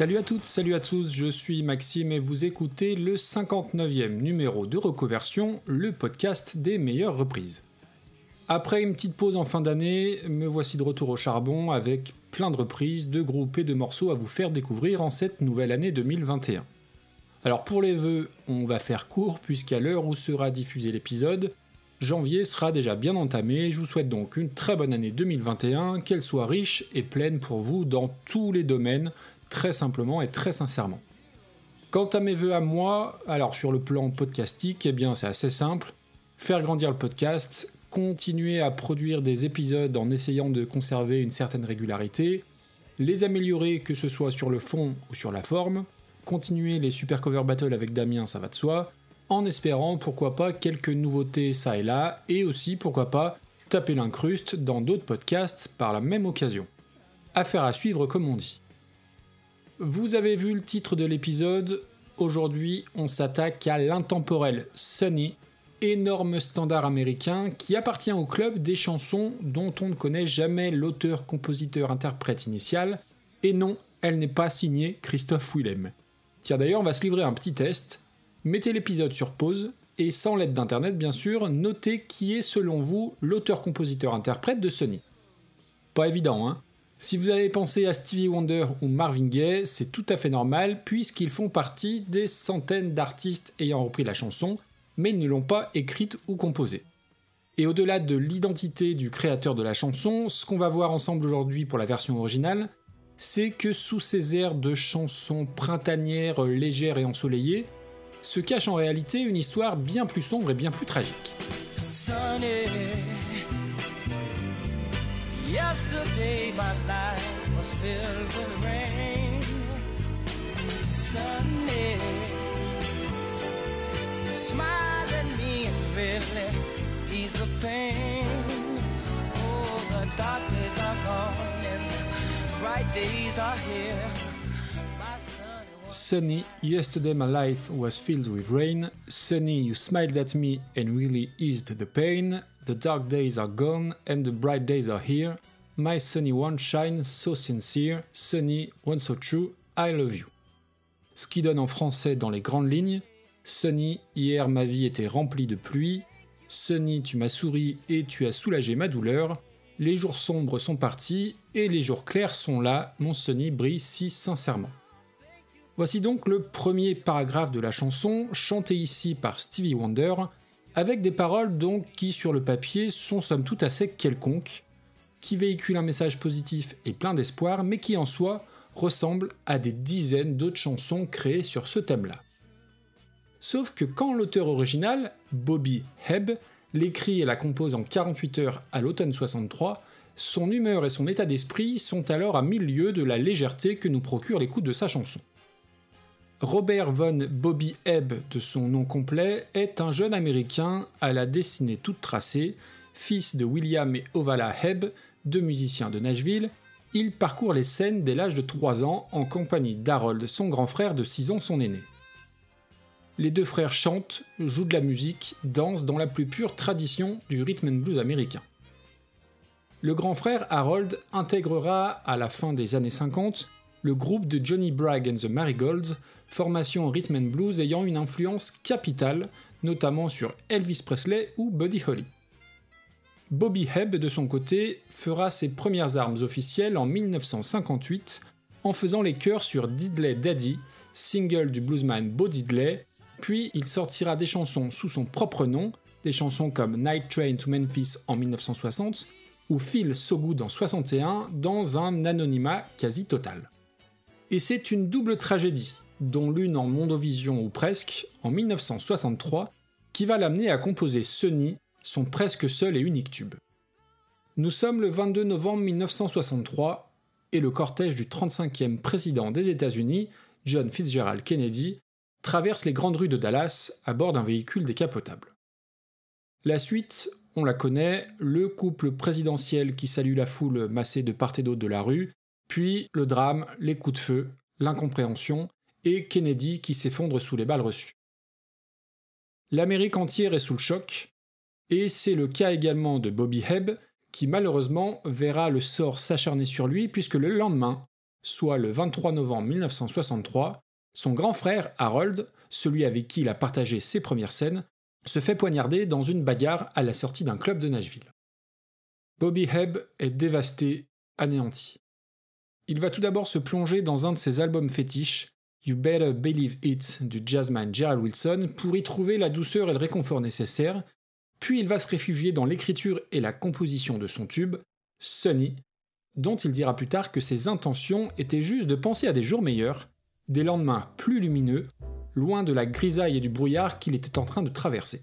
Salut à toutes, salut à tous, je suis Maxime et vous écoutez le 59e numéro de Reconversion, le podcast des meilleures reprises. Après une petite pause en fin d'année, me voici de retour au charbon avec plein de reprises, de groupes et de morceaux à vous faire découvrir en cette nouvelle année 2021. Alors pour les vœux, on va faire court puisqu'à l'heure où sera diffusé l'épisode, janvier sera déjà bien entamé. Je vous souhaite donc une très bonne année 2021, qu'elle soit riche et pleine pour vous dans tous les domaines, très simplement et très sincèrement. Quant à mes vœux à moi, alors sur le plan podcastique, eh bien c'est assez simple. Faire grandir le podcast, continuer à produire des épisodes en essayant de conserver une certaine régularité, les améliorer que ce soit sur le fond ou sur la forme, continuer les super cover battles avec Damien, ça va de soi, en espérant pourquoi pas quelques nouveautés ça et là, et aussi pourquoi pas taper l'incruste dans d'autres podcasts par la même occasion. Affaire à suivre comme on dit. Vous avez vu le titre de l'épisode, aujourd'hui on s'attaque à l'intemporel Sunny, énorme standard américain qui appartient au club des chansons dont on ne connaît jamais l'auteur, compositeur, interprète initial, et non, elle n'est pas signée Christophe Willem. Tiens d'ailleurs, on va se livrer un petit test. Mettez l'épisode sur pause, et sans l'aide d'internet bien sûr, notez qui est selon vous l'auteur, compositeur, interprète de Sunny. Pas évident, hein? Si vous avez pensé à Stevie Wonder ou Marvin Gaye, c'est tout à fait normal puisqu'ils font partie des centaines d'artistes ayant repris la chanson, mais ils ne l'ont pas écrite ou composée. Et au-delà de l'identité du créateur de la chanson, ce qu'on va voir ensemble aujourd'hui pour la version originale, c'est que sous ces airs de chansons printanières, légères et ensoleillées, se cache en réalité une histoire bien plus sombre et bien plus tragique. Yesterday my life was filled with rain. Sunny, you smile at me and really ease the pain. Oh, the dark days are gone and the bright days are here. Sunny, yesterday my life was filled with rain. Sunny, you smiled at me and really eased the pain. The dark days are gone and the bright days are here. My sunny one shine so sincere, sunny one so true, I love you. Ce qui donne en français dans les grandes lignes Sunny, hier ma vie était remplie de pluie. Sunny, tu m'as souri et tu as soulagé ma douleur. Les jours sombres sont partis et les jours clairs sont là. Mon Sunny brille si sincèrement. Voici donc le premier paragraphe de la chanson, chanté ici par Stevie Wonder, avec des paroles donc qui sur le papier sont somme toute assez quelconques, qui véhiculent un message positif et plein d'espoir, mais qui en soi ressemblent à des dizaines d'autres chansons créées sur ce thème-là. Sauf que quand l'auteur original, Bobby Hebb, l'écrit et la compose en 48 heures à l'automne 63, son humeur et son état d'esprit sont alors à mille lieues de la légèreté que nous procure l'écoute de sa chanson. Robert von Bobby Hebb, de son nom complet, est un jeune américain à la destinée toute tracée, fils de William et Ovala Hebb, deux musiciens de Nashville. Il parcourt les scènes dès l'âge de 3 ans en compagnie d'Harold, son grand frère de 6 ans, son aîné. Les deux frères chantent, jouent de la musique, dansent dans la plus pure tradition du rhythm and blues américain. Le grand frère Harold intégrera à la fin des années 50 le groupe de Johnny Bragg and the Marigolds, formation rhythm and blues ayant une influence capitale, notamment sur Elvis Presley ou Buddy Holly. Bobby Hebb, de son côté, fera ses premières armes officielles en 1958 en faisant les chœurs sur Diddley Daddy, single du bluesman Bo Diddley, puis il sortira des chansons sous son propre nom, des chansons comme Night Train to Memphis en 1960 ou Phil So Good en 61 dans un anonymat quasi total. Et c'est une double tragédie, dont l'une en Mondovision ou presque, en 1963, qui va l'amener à composer Sunny, son presque seul et unique tube. Nous sommes le 22 novembre 1963 et le cortège du 35e président des États-Unis, John Fitzgerald Kennedy, traverse les grandes rues de Dallas à bord d'un véhicule décapotable. La suite, on la connaît, le couple présidentiel qui salue la foule massée de part et d'autre de la rue, puis le drame, les coups de feu, l'incompréhension, et Kennedy qui s'effondre sous les balles reçues. L'Amérique entière est sous le choc, et c'est le cas également de Bobby Hebb, qui malheureusement verra le sort s'acharner sur lui puisque le lendemain, soit le 23 novembre 1963, son grand frère Harold, celui avec qui il a partagé ses premières scènes, se fait poignarder dans une bagarre à la sortie d'un club de Nashville. Bobby Hebb est dévasté, anéanti. Il va tout d'abord se plonger dans un de ses albums fétiches, You Better Believe It du jazzman Gerald Wilson, pour y trouver la douceur et le réconfort nécessaires, puis il va se réfugier dans l'écriture et la composition de son tube, Sunny, dont il dira plus tard que ses intentions étaient juste de penser à des jours meilleurs, des lendemains plus lumineux, loin de la grisaille et du brouillard qu'il était en train de traverser.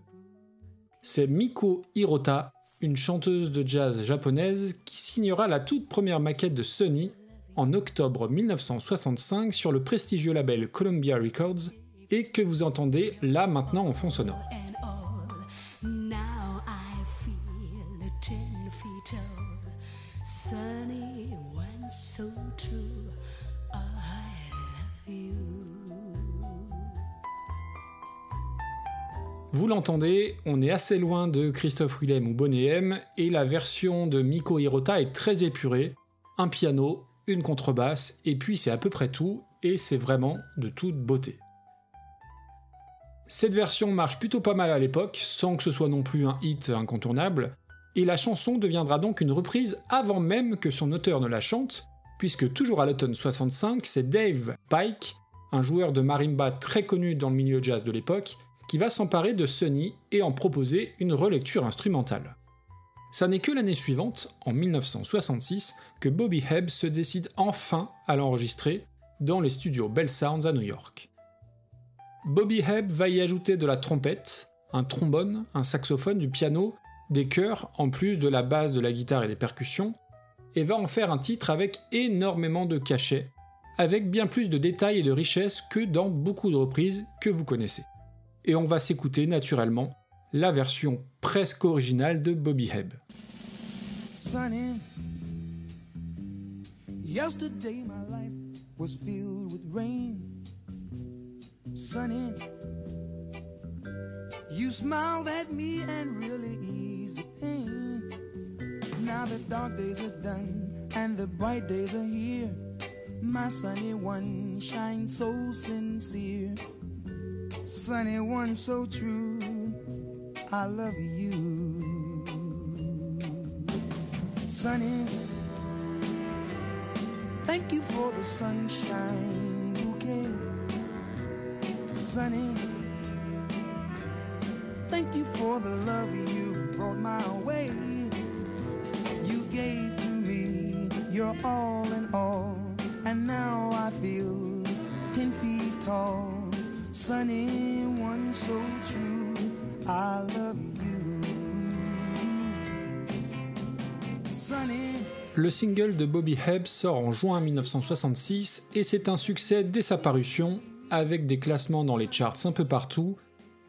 C'est Miko Hirota, une chanteuse de jazz japonaise, qui signera la toute première maquette de Sunny en octobre 1965 sur le prestigieux label Columbia Records et que vous entendez là maintenant en fond sonore. L'entendez, on est assez loin de Christophe Willem ou Bonnet M, et la version de Miko Hirota est très épurée. Un piano, une contrebasse, et puis c'est à peu près tout, et c'est vraiment de toute beauté. Cette version marche plutôt pas mal à l'époque, sans que ce soit non plus un hit incontournable, et la chanson deviendra donc une reprise avant même que son auteur ne la chante, puisque toujours à l'automne 65, c'est Dave Pike, un joueur de marimba très connu dans le milieu jazz de l'époque, qui va s'emparer de Sunny et en proposer une relecture instrumentale. Ça n'est que l'année suivante, en 1966, que Bobby Hebb se décide enfin à l'enregistrer dans les studios Bell Sounds à New York. Bobby Hebb va y ajouter de la trompette, un trombone, un saxophone, du piano, des chœurs, en plus de la basse, de la guitare et des percussions, et va en faire un titre avec énormément de cachets, avec bien plus de détails et de richesse que dans beaucoup de reprises que vous connaissez. Et on va s'écouter naturellement la version presque originale de Bobby Hebb. yesterday my life was filled with rain. Sonny, you smiled at me and really eased the pain. Now the dark days are done and the bright days are here. My sunny one shines so sincere. Sunny one so true. I love you. Sunny, thank you for the sunshine bouquet sunny. Thank you for the love you brought my way. You gave to me your all in all, and now I feel ten feet tall. Sunny, one so true. I love you. Sunny. Le single de Bobby Hebb sort en juin 1966 et c'est un succès dès sa parution avec des classements dans les charts un peu partout,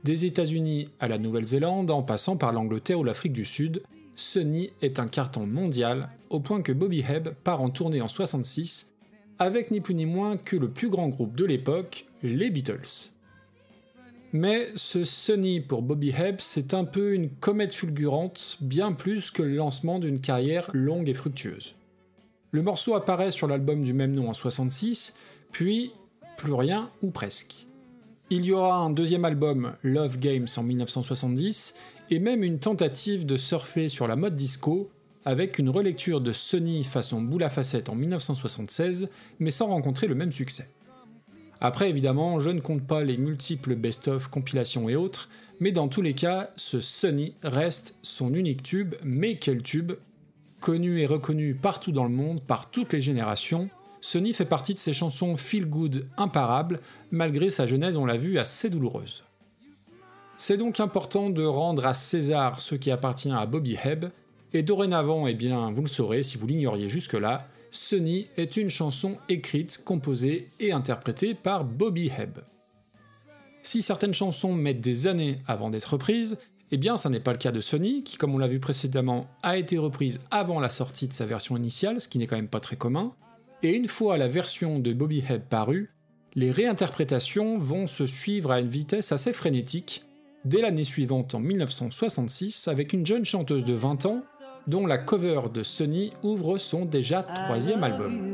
des États-Unis à la Nouvelle-Zélande en passant par l'Angleterre ou l'Afrique du Sud, Sunny est un carton mondial au point que Bobby Hebb part en tournée en 66 avec ni plus ni moins que le plus grand groupe de l'époque, les Beatles. Mais ce Sunny pour Bobby Hebb, c'est un peu une comète fulgurante, bien plus que le lancement d'une carrière longue et fructueuse. Le morceau apparaît sur l'album du même nom en 66, puis plus rien ou presque. Il y aura un deuxième album, Love Games, en 1970, et même une tentative de surfer sur la mode disco, avec une relecture de Sony façon boule à facettes en 1976, mais sans rencontrer le même succès. Après, évidemment, je ne compte pas les multiples best-of, compilations et autres, mais dans tous les cas, ce Sony reste son unique tube, mais quel tube Connu et reconnu partout dans le monde, par toutes les générations, Sonny fait partie de ces chansons feel good imparables, malgré sa genèse, on l'a vu, assez douloureuse. C'est donc important de rendre à César ce qui appartient à Bobby Hebb, et dorénavant, eh bien, vous le saurez si vous l'ignoriez jusque-là, Sunny est une chanson écrite, composée et interprétée par Bobby Hebb. Si certaines chansons mettent des années avant d'être reprises, eh bien ça n'est pas le cas de Sony, qui comme on l'a vu précédemment a été reprise avant la sortie de sa version initiale, ce qui n'est quand même pas très commun, et une fois la version de Bobby Hebb parue, les réinterprétations vont se suivre à une vitesse assez frénétique, dès l'année suivante en 1966 avec une jeune chanteuse de 20 ans dont la cover de Sony ouvre son déjà troisième album.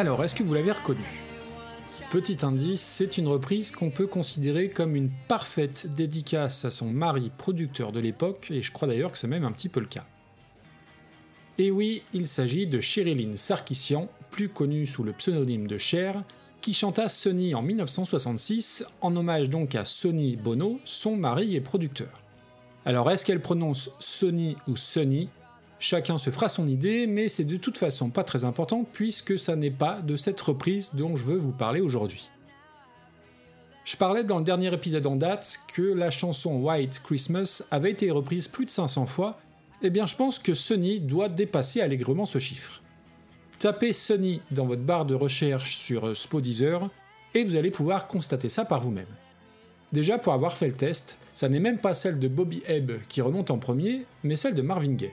Alors, est-ce que vous l'avez reconnu? Petit indice, c'est une reprise qu'on peut considérer comme une parfaite dédicace à son mari producteur de l'époque, et je crois d'ailleurs que c'est même un petit peu le cas. Et oui, il s'agit de Sherilyn Sarkissian, plus connue sous le pseudonyme de Cher, qui chanta Sonny en 1966, en hommage donc à Sonny Bono, son mari et producteur. Alors est-ce qu'elle prononce Sonny ou Sonny? Chacun se fera son idée, mais c'est de toute façon pas très important puisque ça n'est pas de cette reprise dont je veux vous parler aujourd'hui. Je parlais dans le dernier épisode en date que la chanson White Christmas avait été reprise plus de 500 fois, et eh bien je pense que Sony doit dépasser allègrement ce chiffre. Tapez Sony dans votre barre de recherche sur Spodeezer et vous allez pouvoir constater ça par vous-même. Déjà pour avoir fait le test, ça n'est même pas celle de Bobby Ebb qui remonte en premier, mais celle de Marvin Gaye.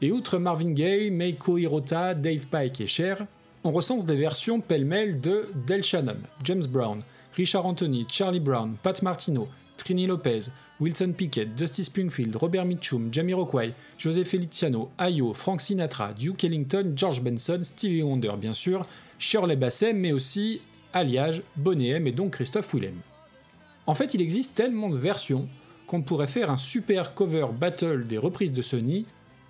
Et outre Marvin Gaye, Meiko Hirota, Dave Pike et Cher, on recense des versions pêle-mêle de Del Shannon, James Brown, Richard Anthony, Charlie Brown, Pat Martino, Trini Lopez, Wilson Pickett, Dusty Springfield, Robert Mitchum, Jamiroquai, José Feliciano, Ayo, Frank Sinatra, Duke Ellington, George Benson, Stevie Wonder bien sûr, Shirley Bassey, mais aussi Alliage, Bonnet M et donc Christophe Willem. En fait, il existe tellement de versions qu'on pourrait faire un super cover battle des reprises de Sony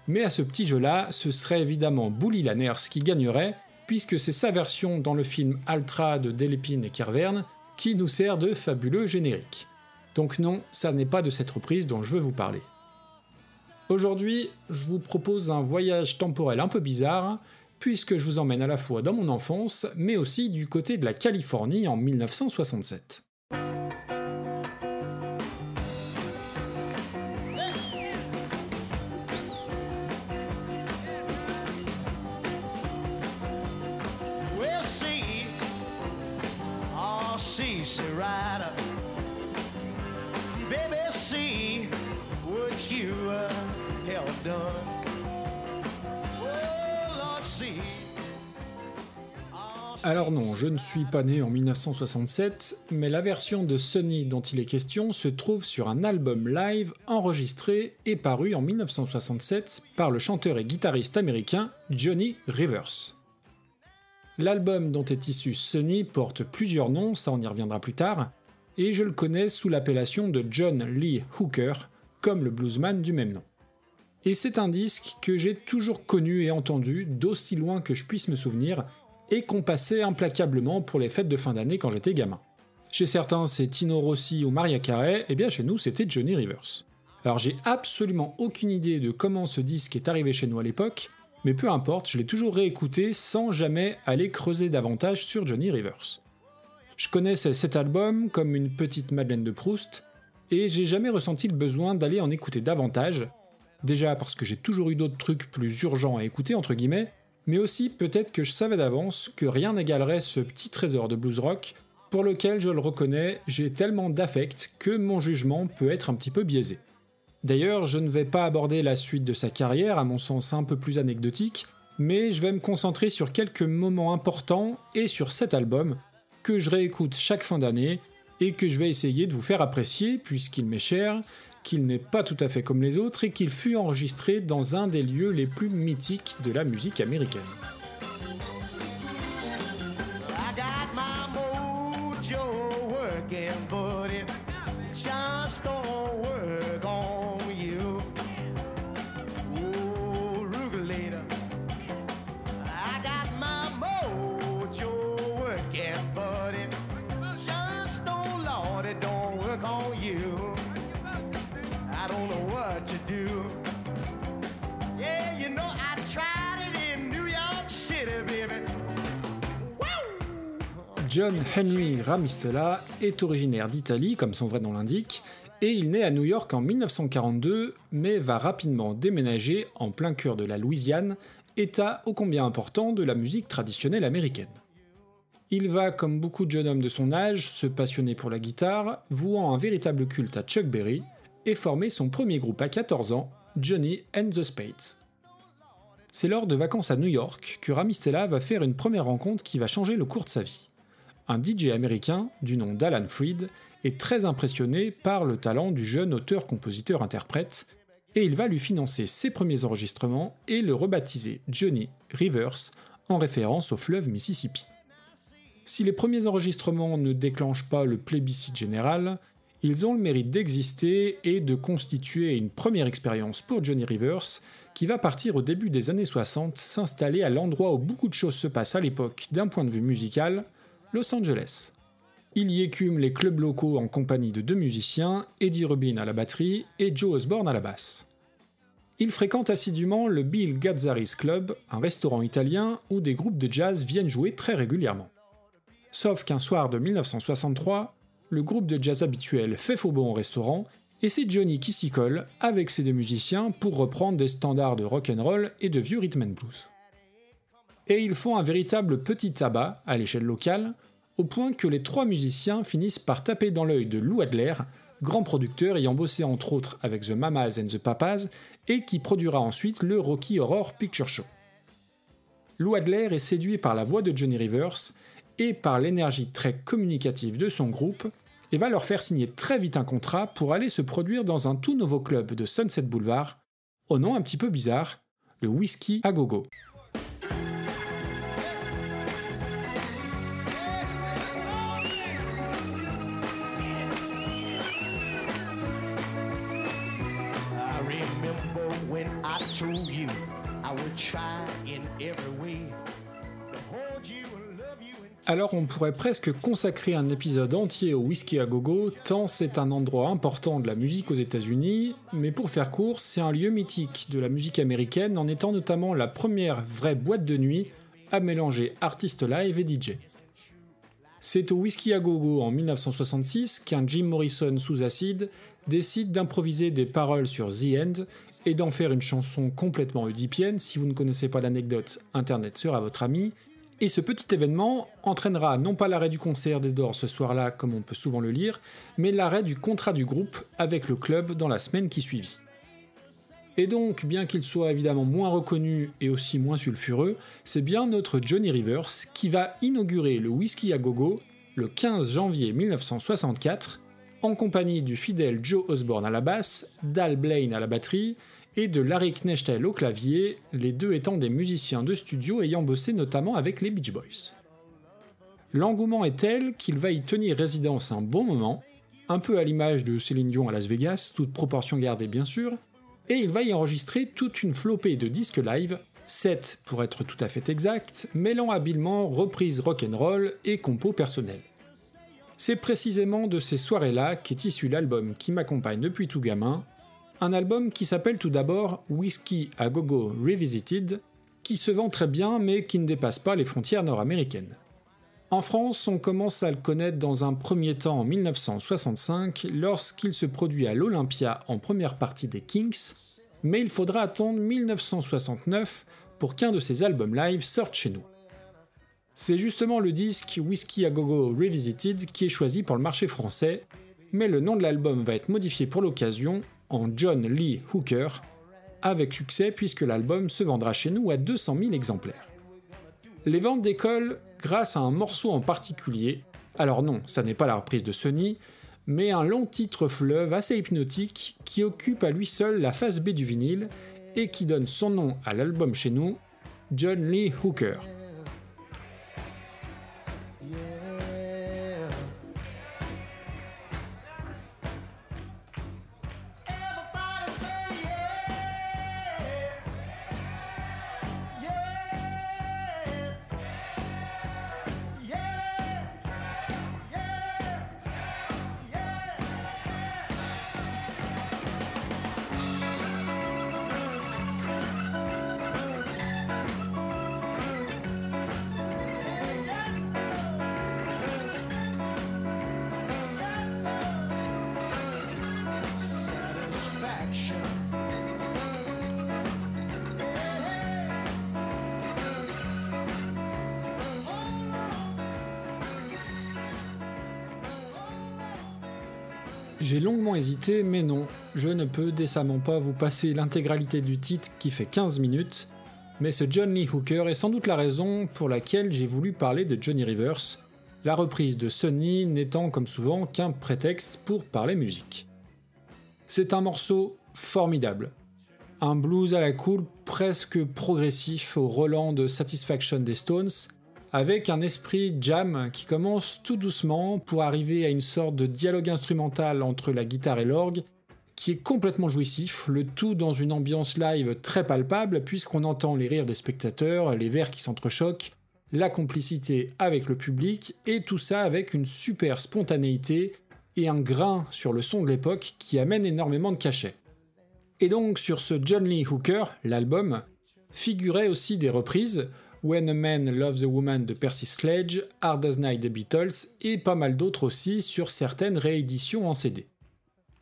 mais à ce petit jeu-là, ce serait évidemment Bully Lanners qui gagnerait, puisque c'est sa version dans le film Altra de Delépine et Kerverne qui nous sert de fabuleux générique. Donc non, ça n'est pas de cette reprise dont je veux vous parler. Aujourd'hui, je vous propose un voyage temporel un peu bizarre, puisque je vous emmène à la fois dans mon enfance, mais aussi du côté de la Californie en 1967. Alors non, je ne suis pas né en 1967, mais la version de Sony dont il est question se trouve sur un album live enregistré et paru en 1967 par le chanteur et guitariste américain Johnny Rivers. L'album dont est issu Sony porte plusieurs noms, ça on y reviendra plus tard, et je le connais sous l'appellation de John Lee Hooker, comme le bluesman du même nom. Et c'est un disque que j'ai toujours connu et entendu d'aussi loin que je puisse me souvenir, et qu'on passait implacablement pour les fêtes de fin d'année quand j'étais gamin. Chez certains, c'est Tino Rossi ou Maria Carey, et bien chez nous, c'était Johnny Rivers. Alors j'ai absolument aucune idée de comment ce disque est arrivé chez nous à l'époque, mais peu importe, je l'ai toujours réécouté sans jamais aller creuser davantage sur Johnny Rivers. Je connaissais cet album comme une petite Madeleine de Proust, et j'ai jamais ressenti le besoin d'aller en écouter davantage, déjà parce que j'ai toujours eu d'autres trucs plus urgents à écouter, entre guillemets, mais aussi peut-être que je savais d'avance que rien n'égalerait ce petit trésor de blues rock pour lequel, je le reconnais, j'ai tellement d'affect que mon jugement peut être un petit peu biaisé. D'ailleurs, je ne vais pas aborder la suite de sa carrière, à mon sens un peu plus anecdotique, mais je vais me concentrer sur quelques moments importants et sur cet album que je réécoute chaque fin d'année et que je vais essayer de vous faire apprécier puisqu'il m'est cher, qu'il n'est pas tout à fait comme les autres et qu'il fut enregistré dans un des lieux les plus mythiques de la musique américaine. John Henry Ramistella est originaire d'Italie, comme son vrai nom l'indique, et il naît à New York en 1942, mais va rapidement déménager en plein cœur de la Louisiane, état ô combien important de la musique traditionnelle américaine. Il va, comme beaucoup de jeunes hommes de son âge, se passionner pour la guitare, vouant un véritable culte à Chuck Berry, et former son premier groupe à 14 ans, Johnny and the Spades. C'est lors de vacances à New York que Ramistella va faire une première rencontre qui va changer le cours de sa vie. Un DJ américain, du nom d'Alan Freed, est très impressionné par le talent du jeune auteur-compositeur-interprète, et il va lui financer ses premiers enregistrements et le rebaptiser Johnny Rivers en référence au fleuve Mississippi. Si les premiers enregistrements ne déclenchent pas le plébiscite général, ils ont le mérite d'exister et de constituer une première expérience pour Johnny Rivers, qui va partir au début des années 60 s'installer à l'endroit où beaucoup de choses se passent à l'époque d'un point de vue musical, Los Angeles. Il y écume les clubs locaux en compagnie de deux musiciens, Eddie Rubin à la batterie et Joe Osborne à la basse. Il fréquente assidûment le Bill Gazzaris Club, un restaurant italien où des groupes de jazz viennent jouer très régulièrement. Sauf qu'un soir de 1963, le groupe de jazz habituel fait faux bon au restaurant et c'est Johnny qui s'y colle avec ses deux musiciens pour reprendre des standards de rock and roll et de vieux rhythm and blues. Et ils font un véritable petit tabac à l'échelle locale, au point que les trois musiciens finissent par taper dans l'œil de Lou Adler, grand producteur ayant bossé entre autres avec The Mamas and the Papas et qui produira ensuite le Rocky Horror Picture Show. Lou Adler est séduit par la voix de Johnny Rivers et par l'énergie très communicative de son groupe, et va leur faire signer très vite un contrat pour aller se produire dans un tout nouveau club de Sunset Boulevard, au nom un petit peu bizarre, le Whisky à Gogo. Alors on pourrait presque consacrer un épisode entier au whisky à gogo, tant c'est un endroit important de la musique aux États-Unis, mais pour faire court, c'est un lieu mythique de la musique américaine en étant notamment la première vraie boîte de nuit à mélanger artistes live et DJ. C'est au Whisky à Gogo en 1966 qu'un Jim Morrison sous acide décide d'improviser des paroles sur The End et d'en faire une chanson complètement oedipienne. Si vous ne connaissez pas l'anecdote, Internet sera votre ami. Et ce petit événement entraînera non pas l'arrêt du concert des Doors ce soir-là, comme on peut souvent le lire, mais l'arrêt du contrat du groupe avec le club dans la semaine qui suivit. Et donc, bien qu'il soit évidemment moins reconnu et aussi moins sulfureux, c'est bien notre Johnny Rivers qui va inaugurer le Whisky à Gogo le 15 janvier 1964, en compagnie du fidèle Joe Osborne à la basse, Dal Blaine à la batterie, et de Larry Knechtel au clavier, les deux étant des musiciens de studio ayant bossé notamment avec les Beach Boys. L'engouement est tel qu'il va y tenir résidence un bon moment, un peu à l'image de Céline Dion à Las Vegas, toute proportion gardée bien sûr, et il va y enregistrer toute une flopée de disques live, 7 pour être tout à fait exact, mêlant habilement reprises rock'n'roll et compos personnels. C'est précisément de ces soirées-là qu'est issu l'album qui m'accompagne depuis tout gamin, un album qui s'appelle tout d'abord Whiskey à Gogo Revisited, qui se vend très bien mais qui ne dépasse pas les frontières nord-américaines. En France, on commence à le connaître dans un premier temps en 1965 lorsqu'il se produit à l'Olympia en première partie des Kings, mais il faudra attendre 1969 pour qu'un de ses albums live sorte chez nous. C'est justement le disque Whiskey à Gogo Revisited qui est choisi pour le marché français, mais le nom de l'album va être modifié pour l'occasion en John Lee Hooker, avec succès puisque l'album se vendra chez nous à 200 000 exemplaires. Les ventes décollent grâce à un morceau en particulier, alors non, ça n'est pas la reprise de Sony, mais un long titre fleuve assez hypnotique qui occupe à lui seul la face B du vinyle et qui donne son nom à l'album chez nous, John Lee Hooker. J'ai longuement hésité, mais non, je ne peux décemment pas vous passer l'intégralité du titre qui fait 15 minutes, mais ce John Lee Hooker est sans doute la raison pour laquelle j'ai voulu parler de Johnny Rivers, la reprise de Sonny n'étant comme souvent qu'un prétexte pour parler musique. C'est un morceau formidable, un blues à la cool presque progressif au Roland de Satisfaction des Stones, avec un esprit jam qui commence tout doucement pour arriver à une sorte de dialogue instrumental entre la guitare et l'orgue, qui est complètement jouissif, le tout dans une ambiance live très palpable puisqu'on entend les rires des spectateurs, les vers qui s'entrechoquent, la complicité avec le public, et tout ça avec une super spontanéité et un grain sur le son de l'époque qui amène énormément de cachet. Et donc sur ce John Lee Hooker, l'album, figuraient aussi des reprises, When a Man Loves a Woman de Percy Sledge, Hard as Night des Beatles et pas mal d'autres aussi sur certaines rééditions en CD.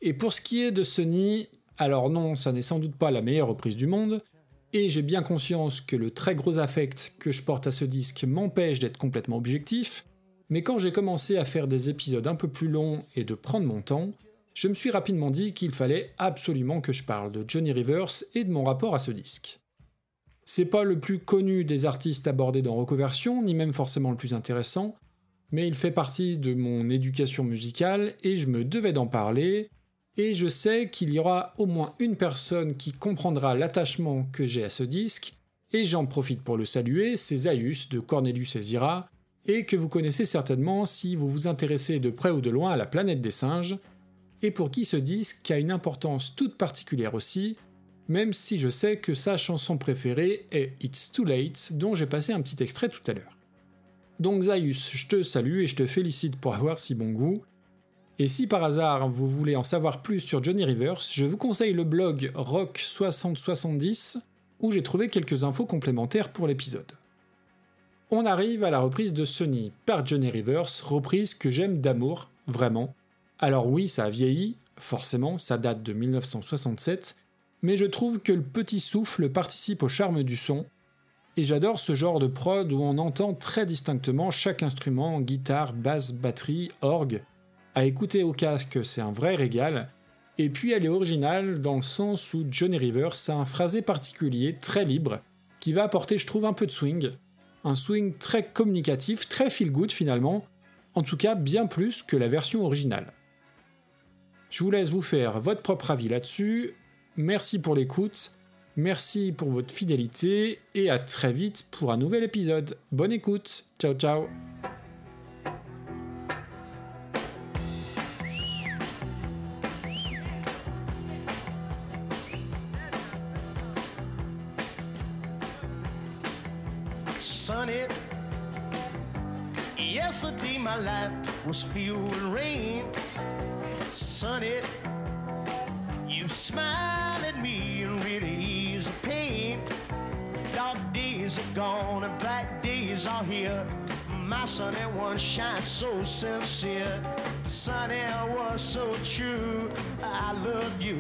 Et pour ce qui est de Sony, alors non, ça n'est sans doute pas la meilleure reprise du monde, et j'ai bien conscience que le très gros affect que je porte à ce disque m'empêche d'être complètement objectif, mais quand j'ai commencé à faire des épisodes un peu plus longs et de prendre mon temps, je me suis rapidement dit qu'il fallait absolument que je parle de Johnny Rivers et de mon rapport à ce disque. C'est pas le plus connu des artistes abordés dans Recoversion, ni même forcément le plus intéressant, mais il fait partie de mon éducation musicale et je me devais d'en parler, et je sais qu'il y aura au moins une personne qui comprendra l'attachement que j'ai à ce disque, et j'en profite pour le saluer, c'est Zaius de Cornelius Ezira, et que vous connaissez certainement si vous vous intéressez de près ou de loin à la planète des singes, et pour qui ce disque a une importance toute particulière aussi, même si je sais que sa chanson préférée est It's Too Late, dont j'ai passé un petit extrait tout à l'heure. Donc Zaius, je te salue et je te félicite pour avoir si bon goût. Et si par hasard vous voulez en savoir plus sur Johnny Rivers, je vous conseille le blog Rock 6070 où j'ai trouvé quelques infos complémentaires pour l'épisode. On arrive à la reprise de Sony par Johnny Rivers, reprise que j'aime d'amour, vraiment, alors oui, ça a vieilli, forcément, ça date de 1967, mais je trouve que le petit souffle participe au charme du son, et j'adore ce genre de prod où on entend très distinctement chaque instrument, guitare, basse, batterie, orgue. À écouter au casque, c'est un vrai régal, et puis elle est originale dans le sens où Johnny Rivers a un phrasé particulier, très libre, qui va apporter, je trouve, un peu de swing. Un swing très communicatif, très feel good finalement, en tout cas bien plus que la version originale. Je vous laisse vous faire votre propre avis là-dessus. Merci pour l'écoute, merci pour votre fidélité et à très vite pour un nouvel épisode. Bonne écoute, ciao ciao. My life you smile at me and really ease the pain. Dark days are gone and bright days are here. My sunny one shines so sincere. Sunny was so true. I love you.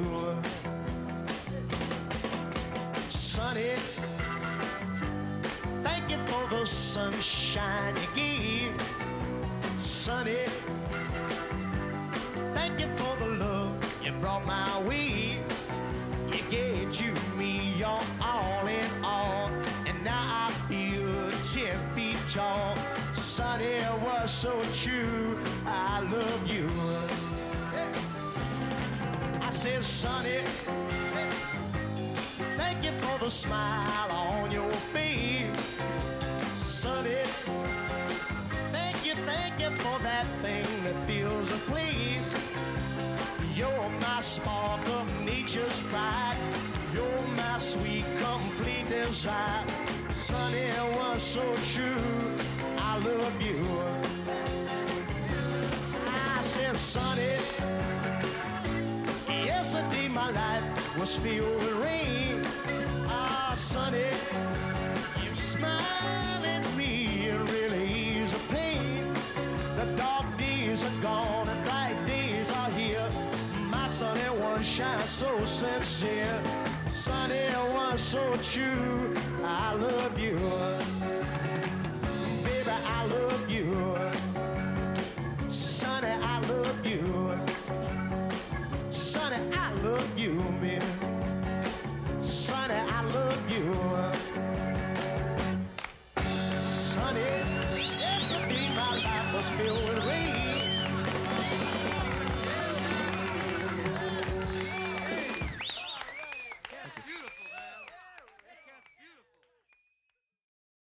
Sunny, thank you for the sunshine you gave. Sunny, brought my way. You gave to me your all in all, and now I feel ten feet tall. Sunny was so true. I love you. I said, Sunny, thank you for the smile on your face. Sunny spark of nature's pride. You're my sweet, complete desire. Sunny was so true. I love you. I said, Sunny, yesterday my life was filled with rain. Shines so sincere. Sunny one so true. I love you.